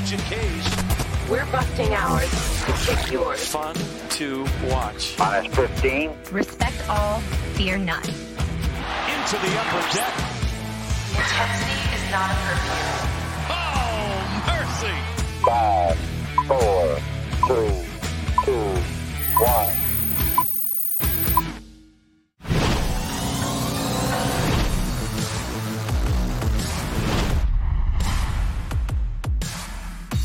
digit K's. We're busting ours to kick yours. Fun to watch. Minus 15. Respect all, fear none. Into the upper deck. Intensity is not a curfew. Oh, mercy. Five, four, three, two, one.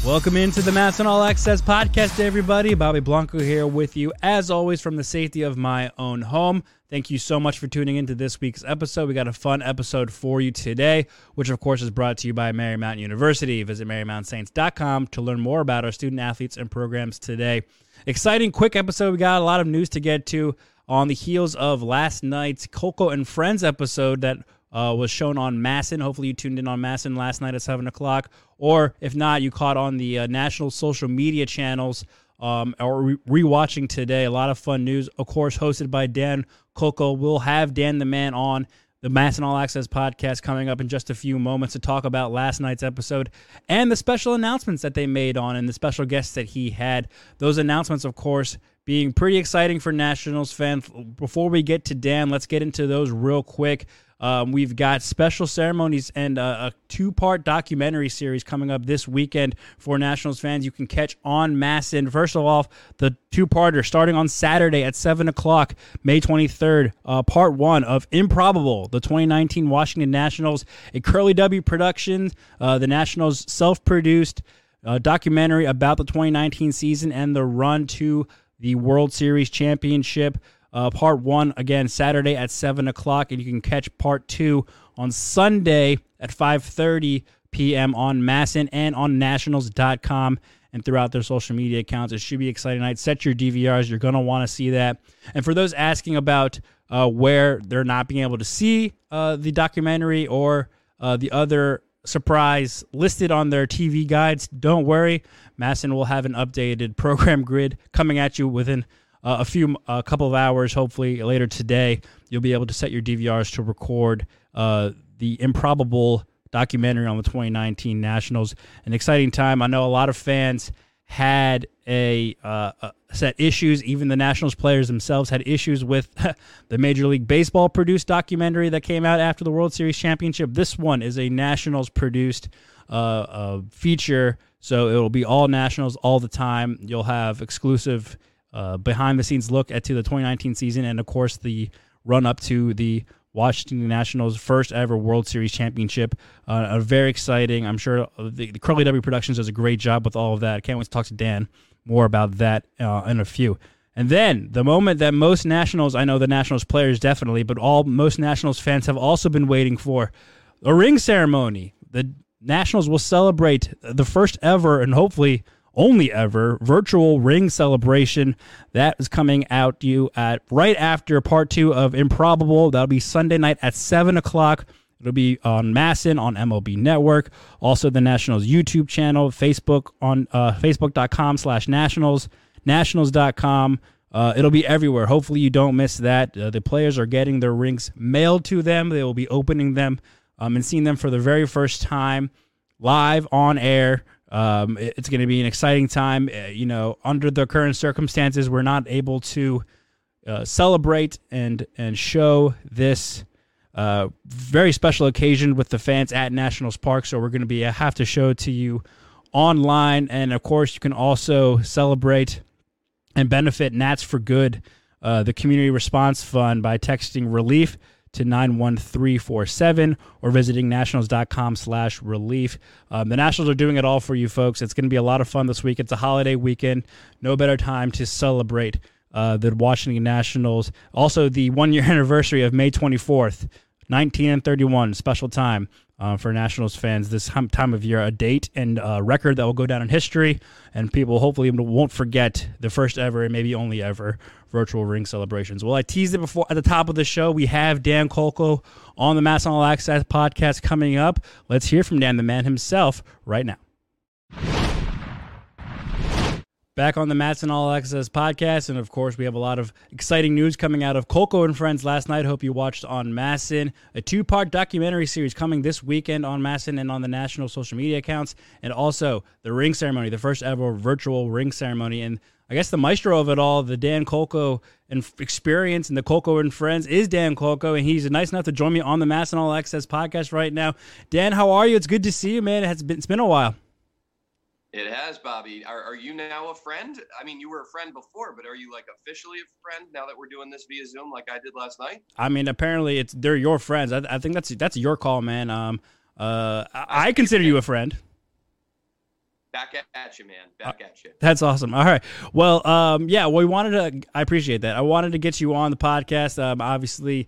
Welcome into the MASN All Access podcast, everybody. Bobby Blanco here with you, as always, from the safety of my own home. Thank you so much for tuning into this week's episode. We got a fun episode for you today, which, of course, is brought to you by Marymount University. Visit MarymountSaints.com to learn more about our student athletes and programs today. Exciting, quick episode. We got a lot of news to get to on the heels of last night's Kolko and Friends episode that uh, was shown on MASN. Hopefully, you tuned in on MASN last night at 7 o'clock. Or if not, you caught on the uh, national social media channels um, or re- rewatching today. A lot of fun news, of course, hosted by Dan Kolko. We'll have Dan the Man on the MASN All Access podcast coming up in just a few moments to talk about last night's episode and the special announcements that they made on and the special guests that he had. Those announcements, of course, being pretty exciting for Nationals fans. Before we get to Dan, let's get into those real quick. Um, we've got special ceremonies and a, a two part documentary series coming up this weekend for Nationals fans. You can catch on MASN. First of all, the two parter starting on Saturday at 7 o'clock, May 23rd, uh, part one of Improbable, the 2019 Washington Nationals, a Curly W production, uh, the Nationals self produced uh, documentary about the 2019 season and the run to the World Series championship. Uh, part one again Saturday at seven o'clock, and you can catch part two on Sunday at five thirty p.m. on MASN and on Nationals.com and throughout their social media accounts. It should be exciting night. Set your DVRs; you're gonna want to see that. And for those asking about uh, where they're not being able to see uh, the documentary or uh, the other surprise listed on their TV guides, don't worry. MASN will have an updated program grid coming at you within uh, a few a couple of hours hopefully later today you'll be able to set your dvrs to record uh, the improbable documentary on the 2019 nationals. An exciting time. I know a lot of fans had a uh, uh, set issues. Even the nationals players themselves had issues with the major league baseball produced documentary that came out after the world series championship. This one is a nationals produced uh, uh, feature so it will be all nationals all the time. You'll have exclusive uh, behind the scenes look at to the 2019 season and of course the run up to the Washington Nationals' first ever World Series championship. Uh, a very exciting. I'm sure the, the, Curly W Productions does a great job with all of that. I can't wait to talk to Dan more about that uh, in a few. And then the moment that most Nationals, I know the Nationals players definitely, but all most Nationals fans have also been waiting for a ring ceremony. The Nationals will celebrate the first ever and hopefully only ever virtual ring celebration that is coming out to you at right after part two of Improbable. That'll be Sunday night at seven o'clock. It'll be on MASN on MLB Network, also the Nationals YouTube channel, Facebook on uh, Facebook.com slash Nationals, Nationals.com. Uh, it'll be everywhere. Hopefully, you don't miss that. Uh, the players are getting their rings mailed to them. They will be opening them um, and seeing them for the very first time live on air. Um, it's going to be an exciting time. Uh, you know, under the current circumstances, we're not able to uh, celebrate and and show this uh, very special occasion with the fans at Nationals Park. So we're going to be have to show it to you online, and of course, you can also celebrate and benefit Nats for Good, uh, the community response fund, by texting relief to 91347 or visiting nationals.com slash relief. Um, the Nationals are doing it all for you folks. It's going to be a lot of fun this week. It's a holiday weekend. No better time to celebrate uh, the Washington Nationals. Also, the one year anniversary of May 24th, 19 and 31, special time uh, for Nationals fans this time of year, a date and a record that will go down in history, and people hopefully won't forget the first ever and maybe only ever virtual ring celebrations. Well, I teased it before at the top of the show. We have Dan Kolko on the MASN All Access podcast coming up. Let's hear from Dan, the man himself, right now. Back on the MASN All Access podcast. And of course, we have a lot of exciting news coming out of Kolko and Friends last night. Hope you watched on MASN, a two part documentary series coming this weekend on MASN and on the national social media accounts. And also the ring ceremony, the first ever virtual ring ceremony. And I guess the maestro of it all, the Dan Kolko and experience and the Kolko and Friends is Dan Kolko. And he's nice enough to join me on the MASN All Access podcast right now. Dan, how are you? It's good to see you, man. It has been, it's been a while. It has, Bobby. Are, are you now a friend? I mean, you were a friend before, but are you like officially a friend now that we're doing this via Zoom like I did last night? I mean, apparently it's they're your friends. I, I think that's that's your call, man. Um, uh, I, I consider you a friend. Back at you, man. Back at you. That's awesome. All right. Well, um, yeah, well, we wanted to. I appreciate that. I wanted to get you on the podcast. Um, obviously,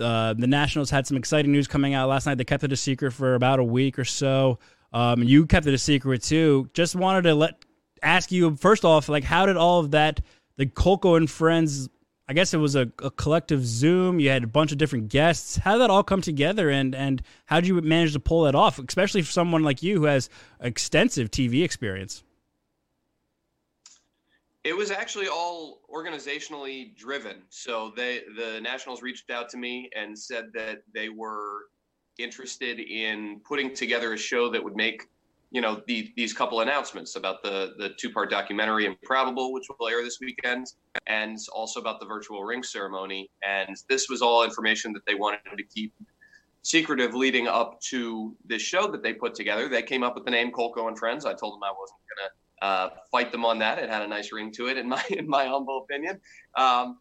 uh, the Nationals had some exciting news coming out last night. They kept it a secret for about a week or so. Um, you kept it a secret too. Just wanted to let ask you first off, like, how did all of that, the Kolko and friends? I guess it was a, a, collective Zoom. You had a bunch of different guests. How did that all come together, and and how did you manage to pull that off, especially for someone like you who has extensive TV experience? It was actually all organizationally driven. So they the Nationals reached out to me and said that they were interested in putting together a show that would make you know the, these couple announcements about the the two part documentary improbable which will air this weekend and also about the virtual ring ceremony. And this was all information that they wanted to keep secretive leading up to this show that they put together. They came up with the name Kolko and friends. I told them i wasn't going to uh, fight them on that. It had a nice ring to it in my in my humble opinion. Um,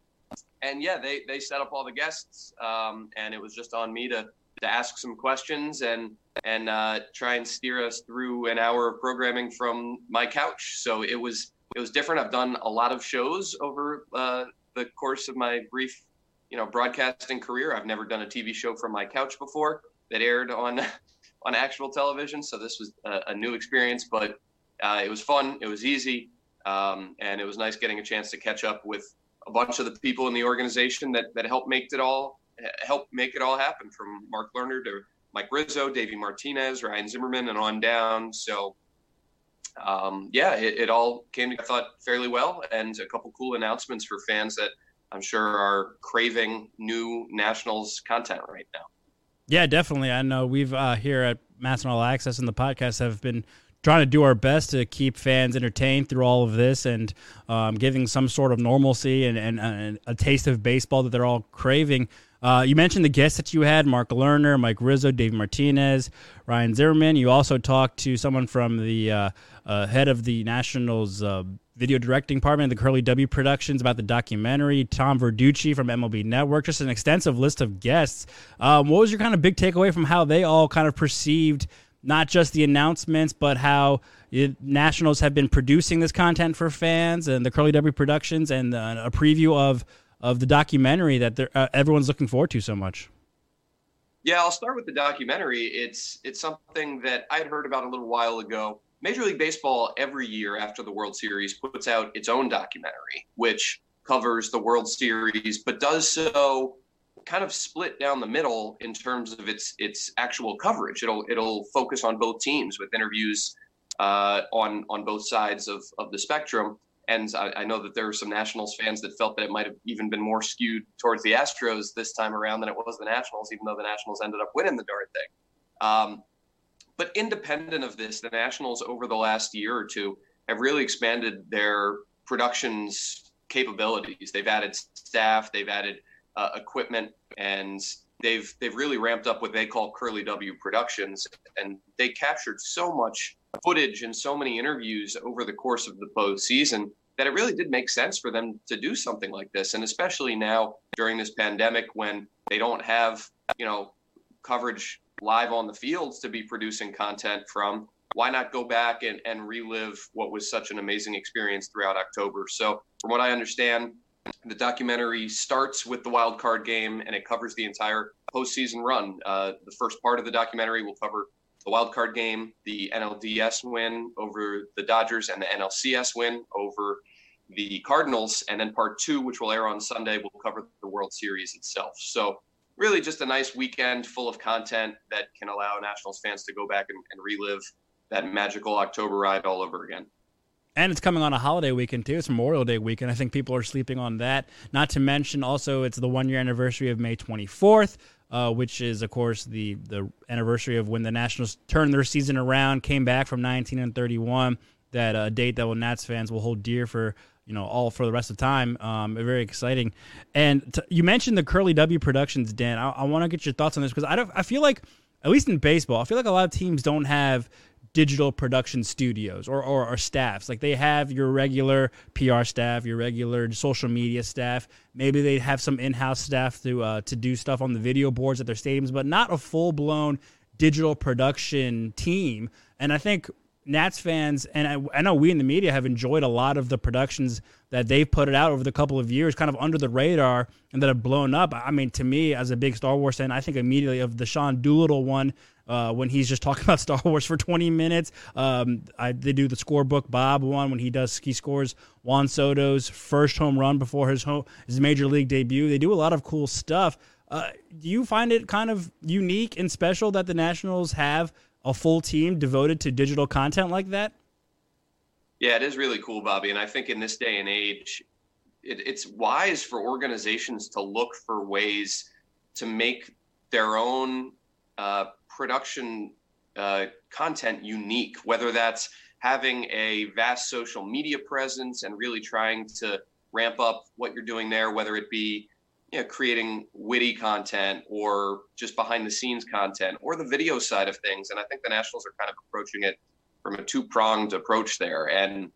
and yeah they they set up all the guests um, and it was just on me to to ask some questions and and uh, try and steer us through an hour of programming from my couch. So it was it was different. I've done a lot of shows over uh, the course of my brief, you know, broadcasting career. I've never done a TV show from my couch before that aired on on actual television. So this was a, a new experience, but uh, it was fun. It was easy, um, and it was nice getting a chance to catch up with a bunch of the people in the organization that that helped make it all help make it all happen from Mark Lerner to Mike Rizzo, Davey Martinez, Ryan Zimmerman, and on down. So, um, yeah, it, it, all came, I thought, fairly well, and a couple cool announcements for fans that I'm sure are craving new Nationals content right now. Yeah, definitely. I know we've uh, here at MASN All Access and the podcast have been trying to do our best to keep fans entertained through all of this and um, giving some sort of normalcy and, and, and, a taste of baseball that they're all craving. Uh, you mentioned the guests that you had Mark Lerner, Mike Rizzo, Dave Martinez, Ryan Zimmerman. You also talked to someone from the uh, uh, head of the Nationals uh, video directing department, the Curly W Productions, about the documentary, Tom Verducci from MLB Network, just an extensive list of guests. Um, what was your kind of big takeaway from how they all kind of perceived not just the announcements, but how it, Nationals have been producing this content for fans and the Curly W Productions and uh, a preview of of the documentary that uh, everyone's looking forward to so much? Yeah, I'll start with the documentary. It's it's something that I'd heard about a little while ago. Major League Baseball every year after the World Series puts out its own documentary, which covers the World Series, but does so kind of split down the middle in terms of its its actual coverage. It'll it'll focus on both teams with interviews uh, on on both sides of of the spectrum. And I, I, know that there are some Nationals fans that felt that it might have even been more skewed towards the Astros this time around than it was the Nationals, even though the Nationals ended up winning the darn thing. Um, but independent of this, the Nationals over the last year or two have really expanded their productions capabilities. They've added staff, they've added uh, equipment, and they've they've really ramped up what they call Curly W Productions, and they captured so much footage and so many interviews over the course of the postseason that it really did make sense for them to do something like this. And especially now during this pandemic when they don't have, you know, coverage live on the fields to be producing content from, why not go back and, and relive what was such an amazing experience throughout October? So, from what I understand, the documentary starts with the wild card game and it covers the entire postseason run. Uh, the first part of the documentary will cover the wild card game, the NLDS win over the Dodgers, and the NLCS win over the Cardinals. And then part two, which will air on Sunday, will cover the World Series itself. So, really, just a nice weekend full of content that can allow Nationals fans to go back and, and relive that magical October ride all over again. And it's coming on a holiday weekend too. It's Memorial Day weekend. I think people are sleeping on that. Not to mention, also, it's the one year anniversary of May 24th, uh, which is, of course, the the anniversary of when the Nationals turned their season around, came back from 19 and 31. That uh, date that will Nats fans will hold dear for you know all for the rest of time. Um, very exciting. And t- you mentioned the Curly W Productions, Dan. I, I want to get your thoughts on this because I don't. I feel like, at least in baseball, I feel like a lot of teams don't have digital production studios or, or, or, staffs. Like they have your regular PR staff, your regular social media staff. Maybe they have some in-house staff to uh, to do stuff on the video boards at their stadiums, but not a full-blown digital production team. And I think Nats fans, and I, I, know we in the media have enjoyed a lot of the productions that they've put it out over the couple of years, kind of under the radar, and that have blown up. I mean, to me, as a big Star Wars fan, I think immediately of the Sean Doolittle one uh, when he's just talking about Star Wars for 20 minutes. Um, I, they do the scorebook Bob one when he does he scores Juan Soto's first home run before his home his major league debut. They do a lot of cool stuff. Uh, do you find it kind of unique and special that the Nationals have a full team devoted to digital content like that? Yeah, it is really cool, Bobby. And I think in this day and age, it, it's wise for organizations to look for ways to make their own uh, production uh, content unique, whether that's having a vast social media presence and really trying to ramp up what you're doing there, whether it be you know, creating witty content or just behind the scenes content or the video side of things. And I think the Nationals are kind of approaching it from a two pronged approach there. And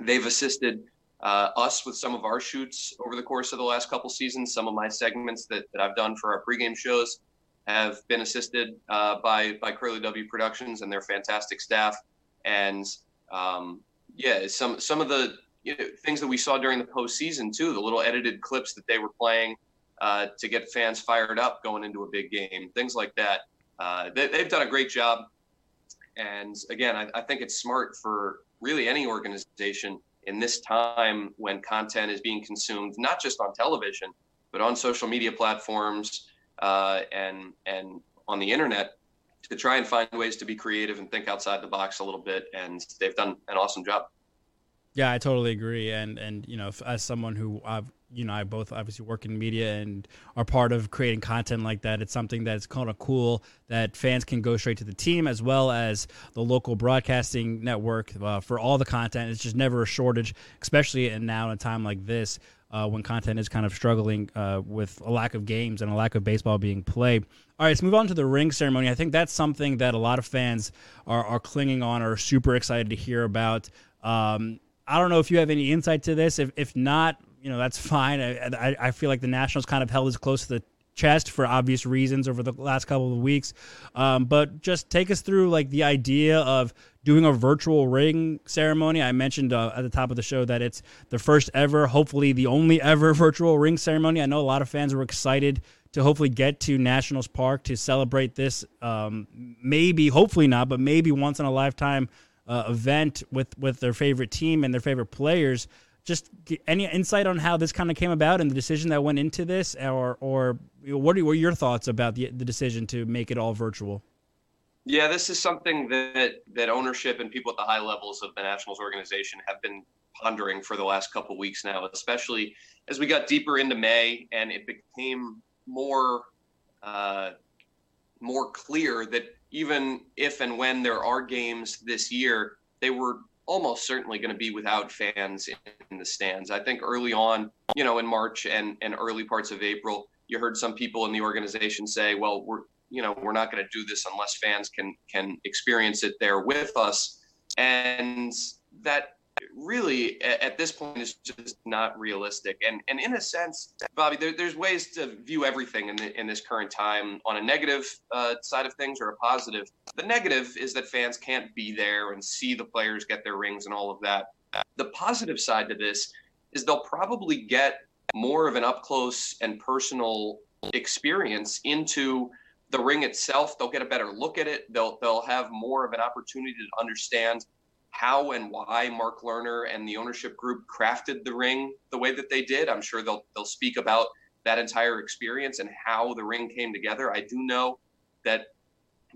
they've assisted uh, us with some of our shoots over the course of the last couple seasons. Some of my segments that, that I've done for our pregame shows have been assisted uh, by by Curly W Productions and their fantastic staff. And um, yeah, some some of the you know, things that we saw during the postseason too, the little edited clips that they were playing uh, to get fans fired up going into a big game, things like that. Uh, they, have done a great job. And again, I, I think it's smart for really any organization in this time when content is being consumed, not just on television, but on social media platforms uh, and and on the internet, to try and find ways to be creative and think outside the box a little bit. And they've done an awesome job. Yeah, I totally agree. And and you know, as someone who I've you know, I both obviously work in media and are part of creating content like that. It's something that's kind of cool that fans can go straight to the team as well as the local broadcasting network uh, for all the content. It's just never a shortage, especially in now in a time like this uh, when content is kind of struggling uh, with a lack of games and a lack of baseball being played. All right, let's move on to the ring ceremony. I think that's something that a lot of fans are, are clinging on or super excited to hear about. Um, I don't know if you have any insight to this. If if not, you know that's fine. I, I, I feel like the Nationals kind of held as close to the chest for obvious reasons over the last couple of weeks. Um, but just take us through like the idea of doing a virtual ring ceremony. I mentioned uh, at the top of the show that it's the first ever, hopefully the only ever virtual ring ceremony. I know a lot of fans were excited to hopefully get to Nationals Park to celebrate this. Um, maybe, hopefully not, but maybe once in a lifetime uh, event with with their favorite team and their favorite players. Just any insight on how this kind of came about and the decision that went into this, or or what are, your thoughts about the the decision to make it all virtual? Yeah, this is something that that ownership and people at the high levels of the Nationals organization have been pondering for the last couple weeks now, especially as we got deeper into May and it became more uh, more clear that even if and when there are games this year, they were almost certainly going to be without fans in the stands. I think early on, you know, in March and, and early parts of April, you heard some people in the organization say, well, we're, you know, we're not going to do this unless fans can, can experience it there with us. And that really at this point is just not realistic. And and in a sense, Bobby, there, there's ways to view everything in the, in this current time on a negative uh, side of things or a positive. The negative is that fans can't be there and see the players get their rings and all of that. The positive side to this is they'll probably get more of an up close and personal experience into the ring itself. They'll get a better look at it. They'll they'll have more of an opportunity to understand how and why Mark Lerner and the ownership group crafted the ring the way that they did. I'm sure they'll they'll speak about that entire experience and how the ring came together. I do know that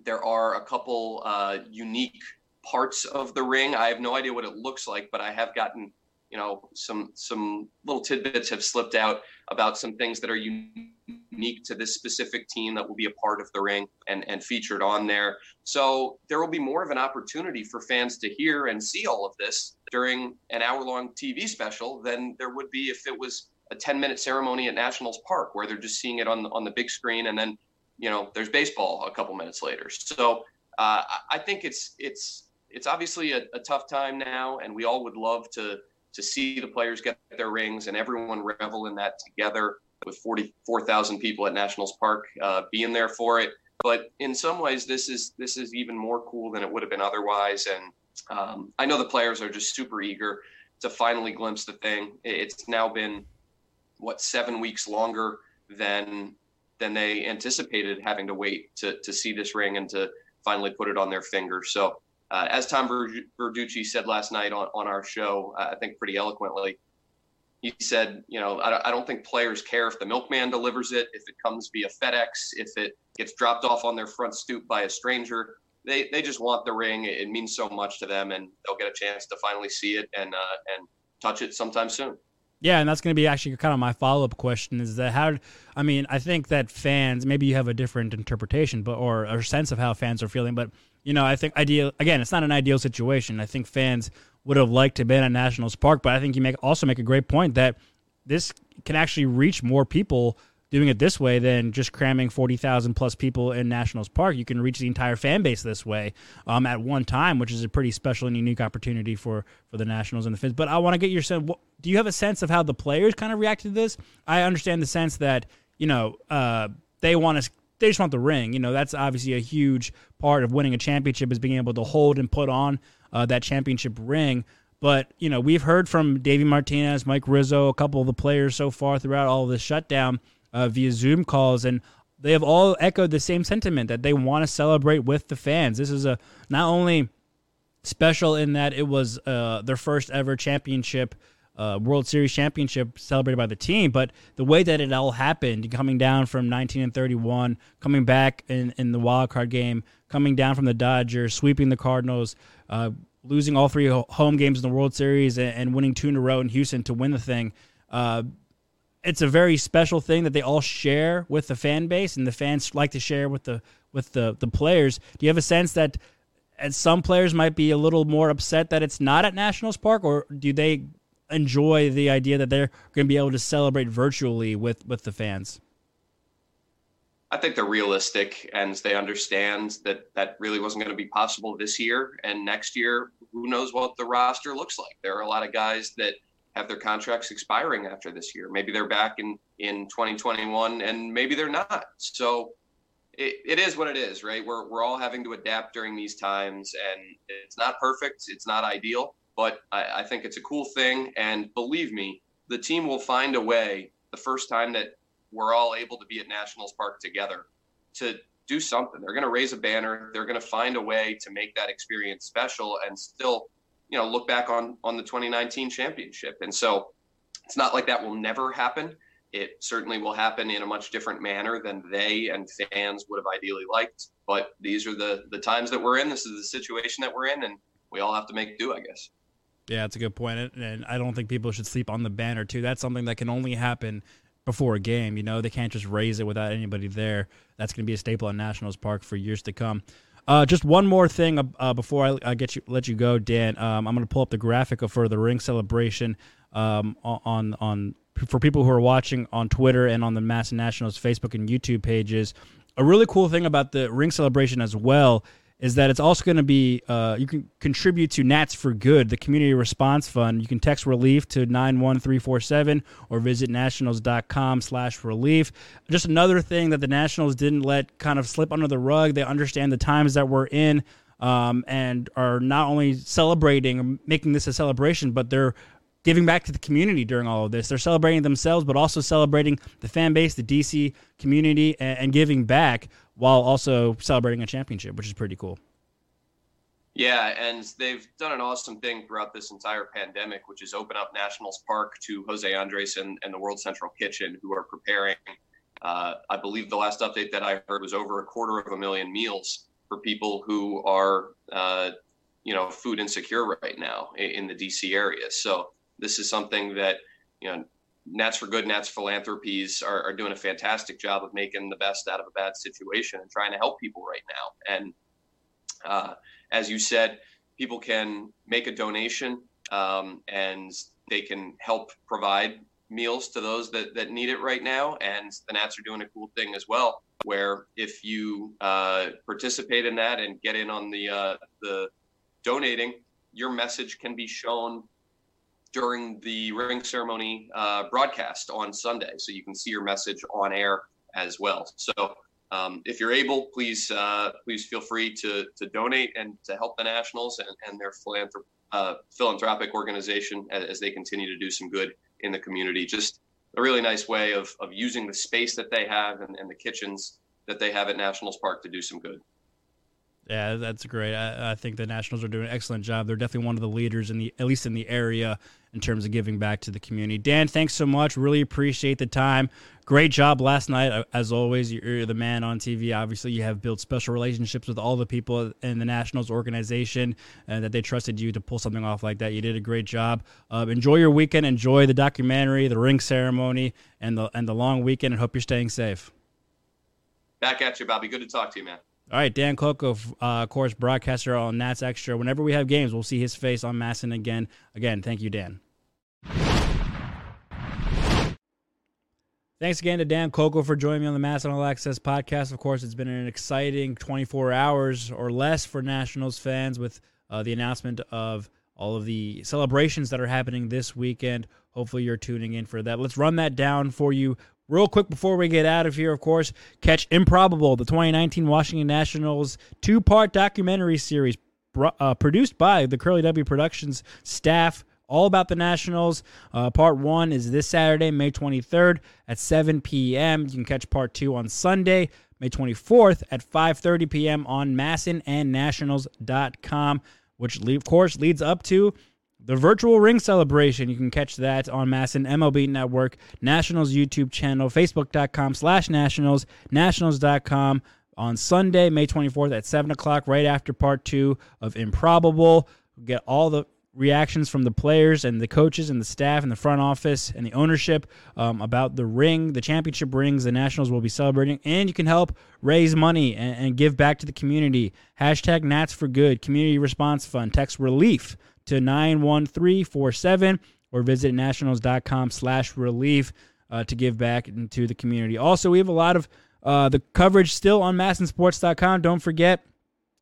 there are a couple uh, unique parts of the ring. I have no idea what it looks like, but I have gotten you know some some little tidbits have slipped out about some things that are unique to this specific team that will be a part of the ring and and featured on there. So there will be more of an opportunity for fans to hear and see all of this during an hour long tv special than there would be if it was a 10 minute ceremony at nationals park where they're just seeing it on on the big screen and then you know there's baseball a couple minutes later. So uh, i think it's it's it's obviously a, a tough time now and we all would love to to see the players get their rings and everyone revel in that together with 44,000 people at Nationals Park uh, being there for it. But in some ways, this is this is even more cool than it would have been otherwise. And um, I know the players are just super eager to finally glimpse the thing. It's now been what seven weeks longer than than they anticipated having to wait to to see this ring and to finally put it on their finger. So uh, as Tom Verducci said last night on, on our show, uh, I think pretty eloquently, he said, you know, I, I, don't think players care if the milkman delivers it, if it comes via FedEx, if it gets dropped off on their front stoop by a stranger. They, they just want the ring. It, means so much to them, and they'll get a chance to finally see it and uh, and touch it sometime soon. Yeah, and that's going to be actually kind of my follow up question is that how, I mean, I think that fans, maybe you have a different interpretation, but or a sense of how fans are feeling, but you know, I think ideal again, it's not an ideal situation. I think fans would have liked to have been at Nationals Park, but I think you make also make a great point that this can actually reach more people doing it this way than just cramming 40,000 plus people in Nationals Park. You can reach the entire fan base this way um, at one time, which is a pretty special and unique opportunity for, for the Nationals and the Fins. But I want to get your sense. Do you have a sense of how the players kind of reacted to this? I understand the sense that, you know, uh, they want to they just want the ring. You know, that's obviously a huge part of winning a championship is being able to hold and put on uh, that championship ring. But you know, we've heard from Davey Martinez, Mike Rizzo, a couple of the players so far throughout all this shutdown uh, via Zoom calls, and they have all echoed the same sentiment that they want to celebrate with the fans. This is a not only special in that it was uh, their first ever championship uh, World Series championship celebrated by the team, but the way that it all happened, coming down from 19 and 31, coming back in, in the wild card game, coming down from the Dodgers, sweeping the Cardinals, uh, losing all three home games in the World Series, and, and, winning two in a row in Houston to win the thing. Uh, it's a very special thing that they all share with the fan base, and the fans like to share with the with the the players. Do you have a sense that? And some players might be a little more upset that it's not at Nationals Park, or do they enjoy the idea that they're going to be able to celebrate virtually with with the fans? I think they're realistic and they understand that that really wasn't going to be possible this year and next year. Who knows what the roster looks like? There are a lot of guys that have their contracts expiring after this year. Maybe they're back in in 2021 and maybe they're not. So it, it is what it is, right? We're we're all having to adapt during these times and it's not perfect, it's not ideal, but I, I think it's a cool thing. And believe me, the team will find a way the first time that we're all able to be at Nationals Park together to do something. They're going to raise a banner. They're going to find a way to make that experience special and still, you know, look back on on the 2019 championship. And so it's not like that will never happen. It certainly will happen in a much different manner than they and fans would have ideally liked. But these are the the times that we're in. This is the situation that we're in, and we all have to make do, I guess. Yeah, that's a good point, and I don't think people should sleep on the banner too. That's something that can only happen before a game. You know, they can't just raise it without anybody there. That's going to be a staple at Nationals Park for years to come. Uh, just one more thing uh, uh before I, I, get you let you go, Dan. Um, I'm going to pull up the graphic for the ring celebration um, on on for people who are watching on Twitter and on the MASN Nationals Facebook and YouTube pages. A really cool thing about the ring celebration as well is that it's also going to be uh, you can contribute to Nats for Good, the community response fund. You can text relief to 91347 or visit nationals.com slash relief. Just another thing that the Nationals didn't let kind of slip under the rug. They understand the times that we're in um, and are not only celebrating, making this a celebration, but they're giving back to the community during all of this. They're celebrating themselves, but also celebrating the fan base, the DC community, and, and giving back while also celebrating a championship, which is pretty cool. Yeah, and they've done an awesome thing throughout this entire pandemic, which is open up Nationals Park to Jose Andres and, and the World Central Kitchen, who are preparing. Uh, I believe the last update that I heard was over a quarter of a million meals for people who are uh, you know food insecure right now in, in the DC area. So this is something that you know Nats for Good, Nats Philanthropies are, are, doing a fantastic job of making the best out of a bad situation and trying to help people right now. And uh, as you said, people can make a donation um, and they can help provide meals to those that, that need it right now. And the Nats are doing a cool thing as well, where if you uh, participate in that and get in on the uh, the donating, your message can be shown during the ring ceremony uh, broadcast on Sunday, so you can see your message on air as well. So um, if you're able, please uh, please feel free to to donate and to help the Nationals and, and their philanthrop- uh, philanthropic organization as, as, they continue to do some good in the community. Just a really nice way of of using the space that they have and, and the kitchens that they have at Nationals Park to do some good. Yeah, that's great. I, I, think the Nationals are doing an excellent job. They're definitely one of the leaders in the, at least in the area, in terms of giving back to the community. Dan, thanks so much. Really appreciate the time. Great job last night, uh, as always. You're the man on TV. Obviously, you have built special relationships with all the people in the Nationals organization, and that they trusted you to pull something off like that. You did a great job. Uh, enjoy your weekend. Enjoy the documentary, the ring ceremony, and the and the long weekend. And hope you're staying safe. Back at you, Bobby. Good to talk to you, man. All right, Dan Kolko, uh, of course, broadcaster on Nats Extra. Whenever we have games, we'll see his face on MASN again. Again, thank you, Dan. Thanks again to Dan Kolko for joining me on the MASN All Access podcast. Of course, it's been an exciting 24 hours or less for Nationals fans with uh, the announcement of all of the celebrations that are happening this weekend. Hopefully, you're tuning in for that. Let's run that down for you Real quick before we get out of here, of course, catch Improbable, the 2019 Washington Nationals two part documentary series uh, produced by the Curly W Productions staff. All about the Nationals. Uh, part one is this Saturday, May 23rd at 7 p.m. You can catch part two on Sunday, May 24th at 5:30 p.m. on MASN and Nationals.com, which of course leads up to the virtual ring celebration. You can catch that on MASN MLB Network, Nationals YouTube channel, Facebook.com slash Nationals, Nationals.com on Sunday, May 24th at 7 o'clock, right after part two of Improbable. We'll get all the reactions from the players and the coaches and the staff and the front office and the ownership um, about the ring, the championship rings the Nationals will be celebrating. And you can help raise money and, and give back to the community. Hashtag Nats for Good, Community Response Fund, text relief to 91347 or visit nationals.com slash relief uh, to give back into the community. Also, we have a lot of uh, the coverage still on masnsports.com. Don't forget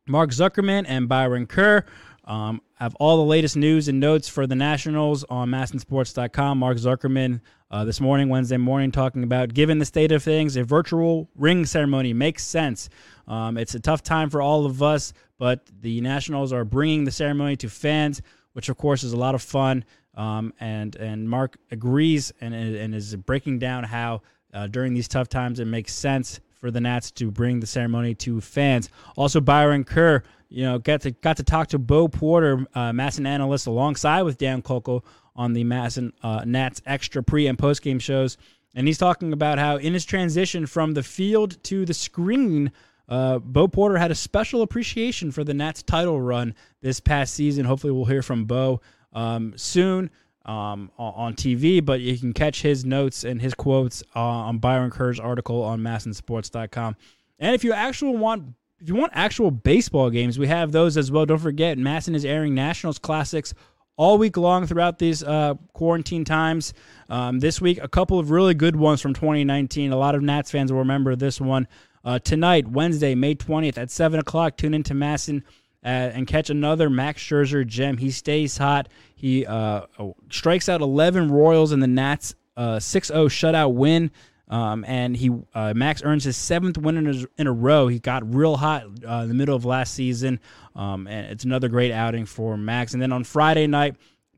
Mark Zuckerman and Byron Kerr. Um, have all the latest news and notes for the Nationals on masnsports.com. Mark Zuckerman uh, this morning, Wednesday morning, talking about given the state of things, a virtual ring ceremony makes sense. Um, it's a tough time for all of us, but the Nationals are bringing the ceremony to fans, which of course is a lot of fun. Um, and and Mark agrees and and is breaking down how uh, during these tough times it makes sense for the Nats to bring the ceremony to fans. Also, Byron Kerr, you know, got to got to talk to Bo Porter, uh, MASN analyst, alongside with Dan Kolko on the MASN uh, Nats extra pre and post game shows, and he's talking about how in his transition from the field to the screen uh, Bo Porter had a special appreciation for the Nats title run this past season. Hopefully, we'll hear from Bo um, soon um, on TV, but you can catch his notes and his quotes uh, on Byron Kerr's article on masnsports.com. And if you actually want if you want actual baseball games, we have those as well. Don't forget, MASN is airing Nationals Classics all week long throughout these uh, quarantine times. Um, this week, a couple of really good ones from 2019. A lot of Nats fans will remember this one. Uh, tonight, Wednesday, May 20th at 7 o'clock, tune into MASN uh, and catch another Max Scherzer gem. He stays hot. He uh, oh, strikes out 11 Royals in the Nats 6 0 shutout win. Um, and he uh, Max earns his seventh win in a, in a row. He got real hot uh, in the middle of last season, um, and it's another great outing for Max. And then on Friday night,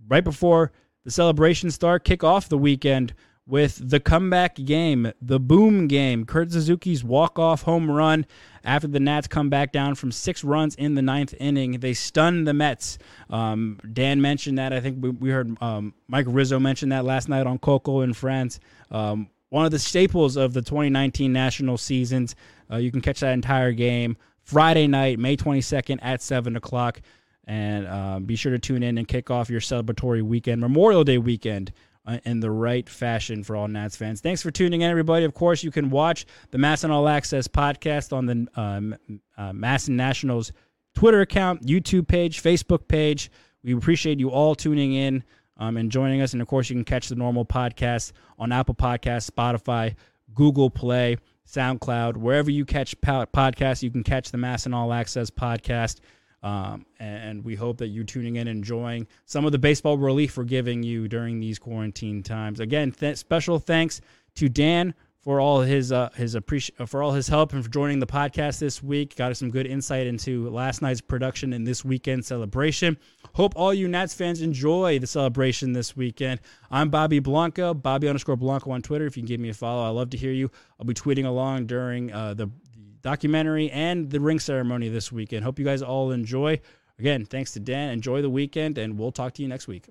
right before the celebrations start, kick off the weekend with the comeback game, the boom game, Kurt Suzuki's walk-off home run after the Nats come back down from six runs in the ninth inning. They stun the Mets. Um, Dan mentioned that. I think we, we heard um, Mike Rizzo mention that last night on Kolko and Friends. Um, one of the staples of the 2019 national seasons. Uh, you can catch that entire game Friday night, May 22nd at 7 o'clock. And uh, be sure to tune in and kick off your celebratory weekend, Memorial Day weekend, uh, in the right fashion for all Nats fans. Thanks for tuning in, everybody. Of course, you can watch the MASN All Access podcast on the um, uh, MASN Nationals Twitter account, YouTube page, Facebook page. We appreciate you all tuning in um, and joining us. And of course, you can catch the normal podcast on Apple Podcasts, Spotify, Google Play, SoundCloud, wherever you catch po- podcasts. You can catch the MASN All Access podcast. Um, and we hope that you're tuning in, enjoying some of the baseball relief we're giving you during these quarantine times. Again, th- special thanks to Dan for all his uh, his appreci- for all his help and for joining the podcast this week. Got us some good insight into last night's production and this weekend celebration. Hope all you Nats fans enjoy the celebration this weekend. I'm Bobby Blanco, Bobby underscore Blanco on Twitter. If you can give me a follow, I love to hear you. I'll be tweeting along during uh, the documentary and the ring ceremony this weekend. Hope you guys all enjoy. Again, thanks to Dan. Enjoy the weekend, and we'll talk to you next week.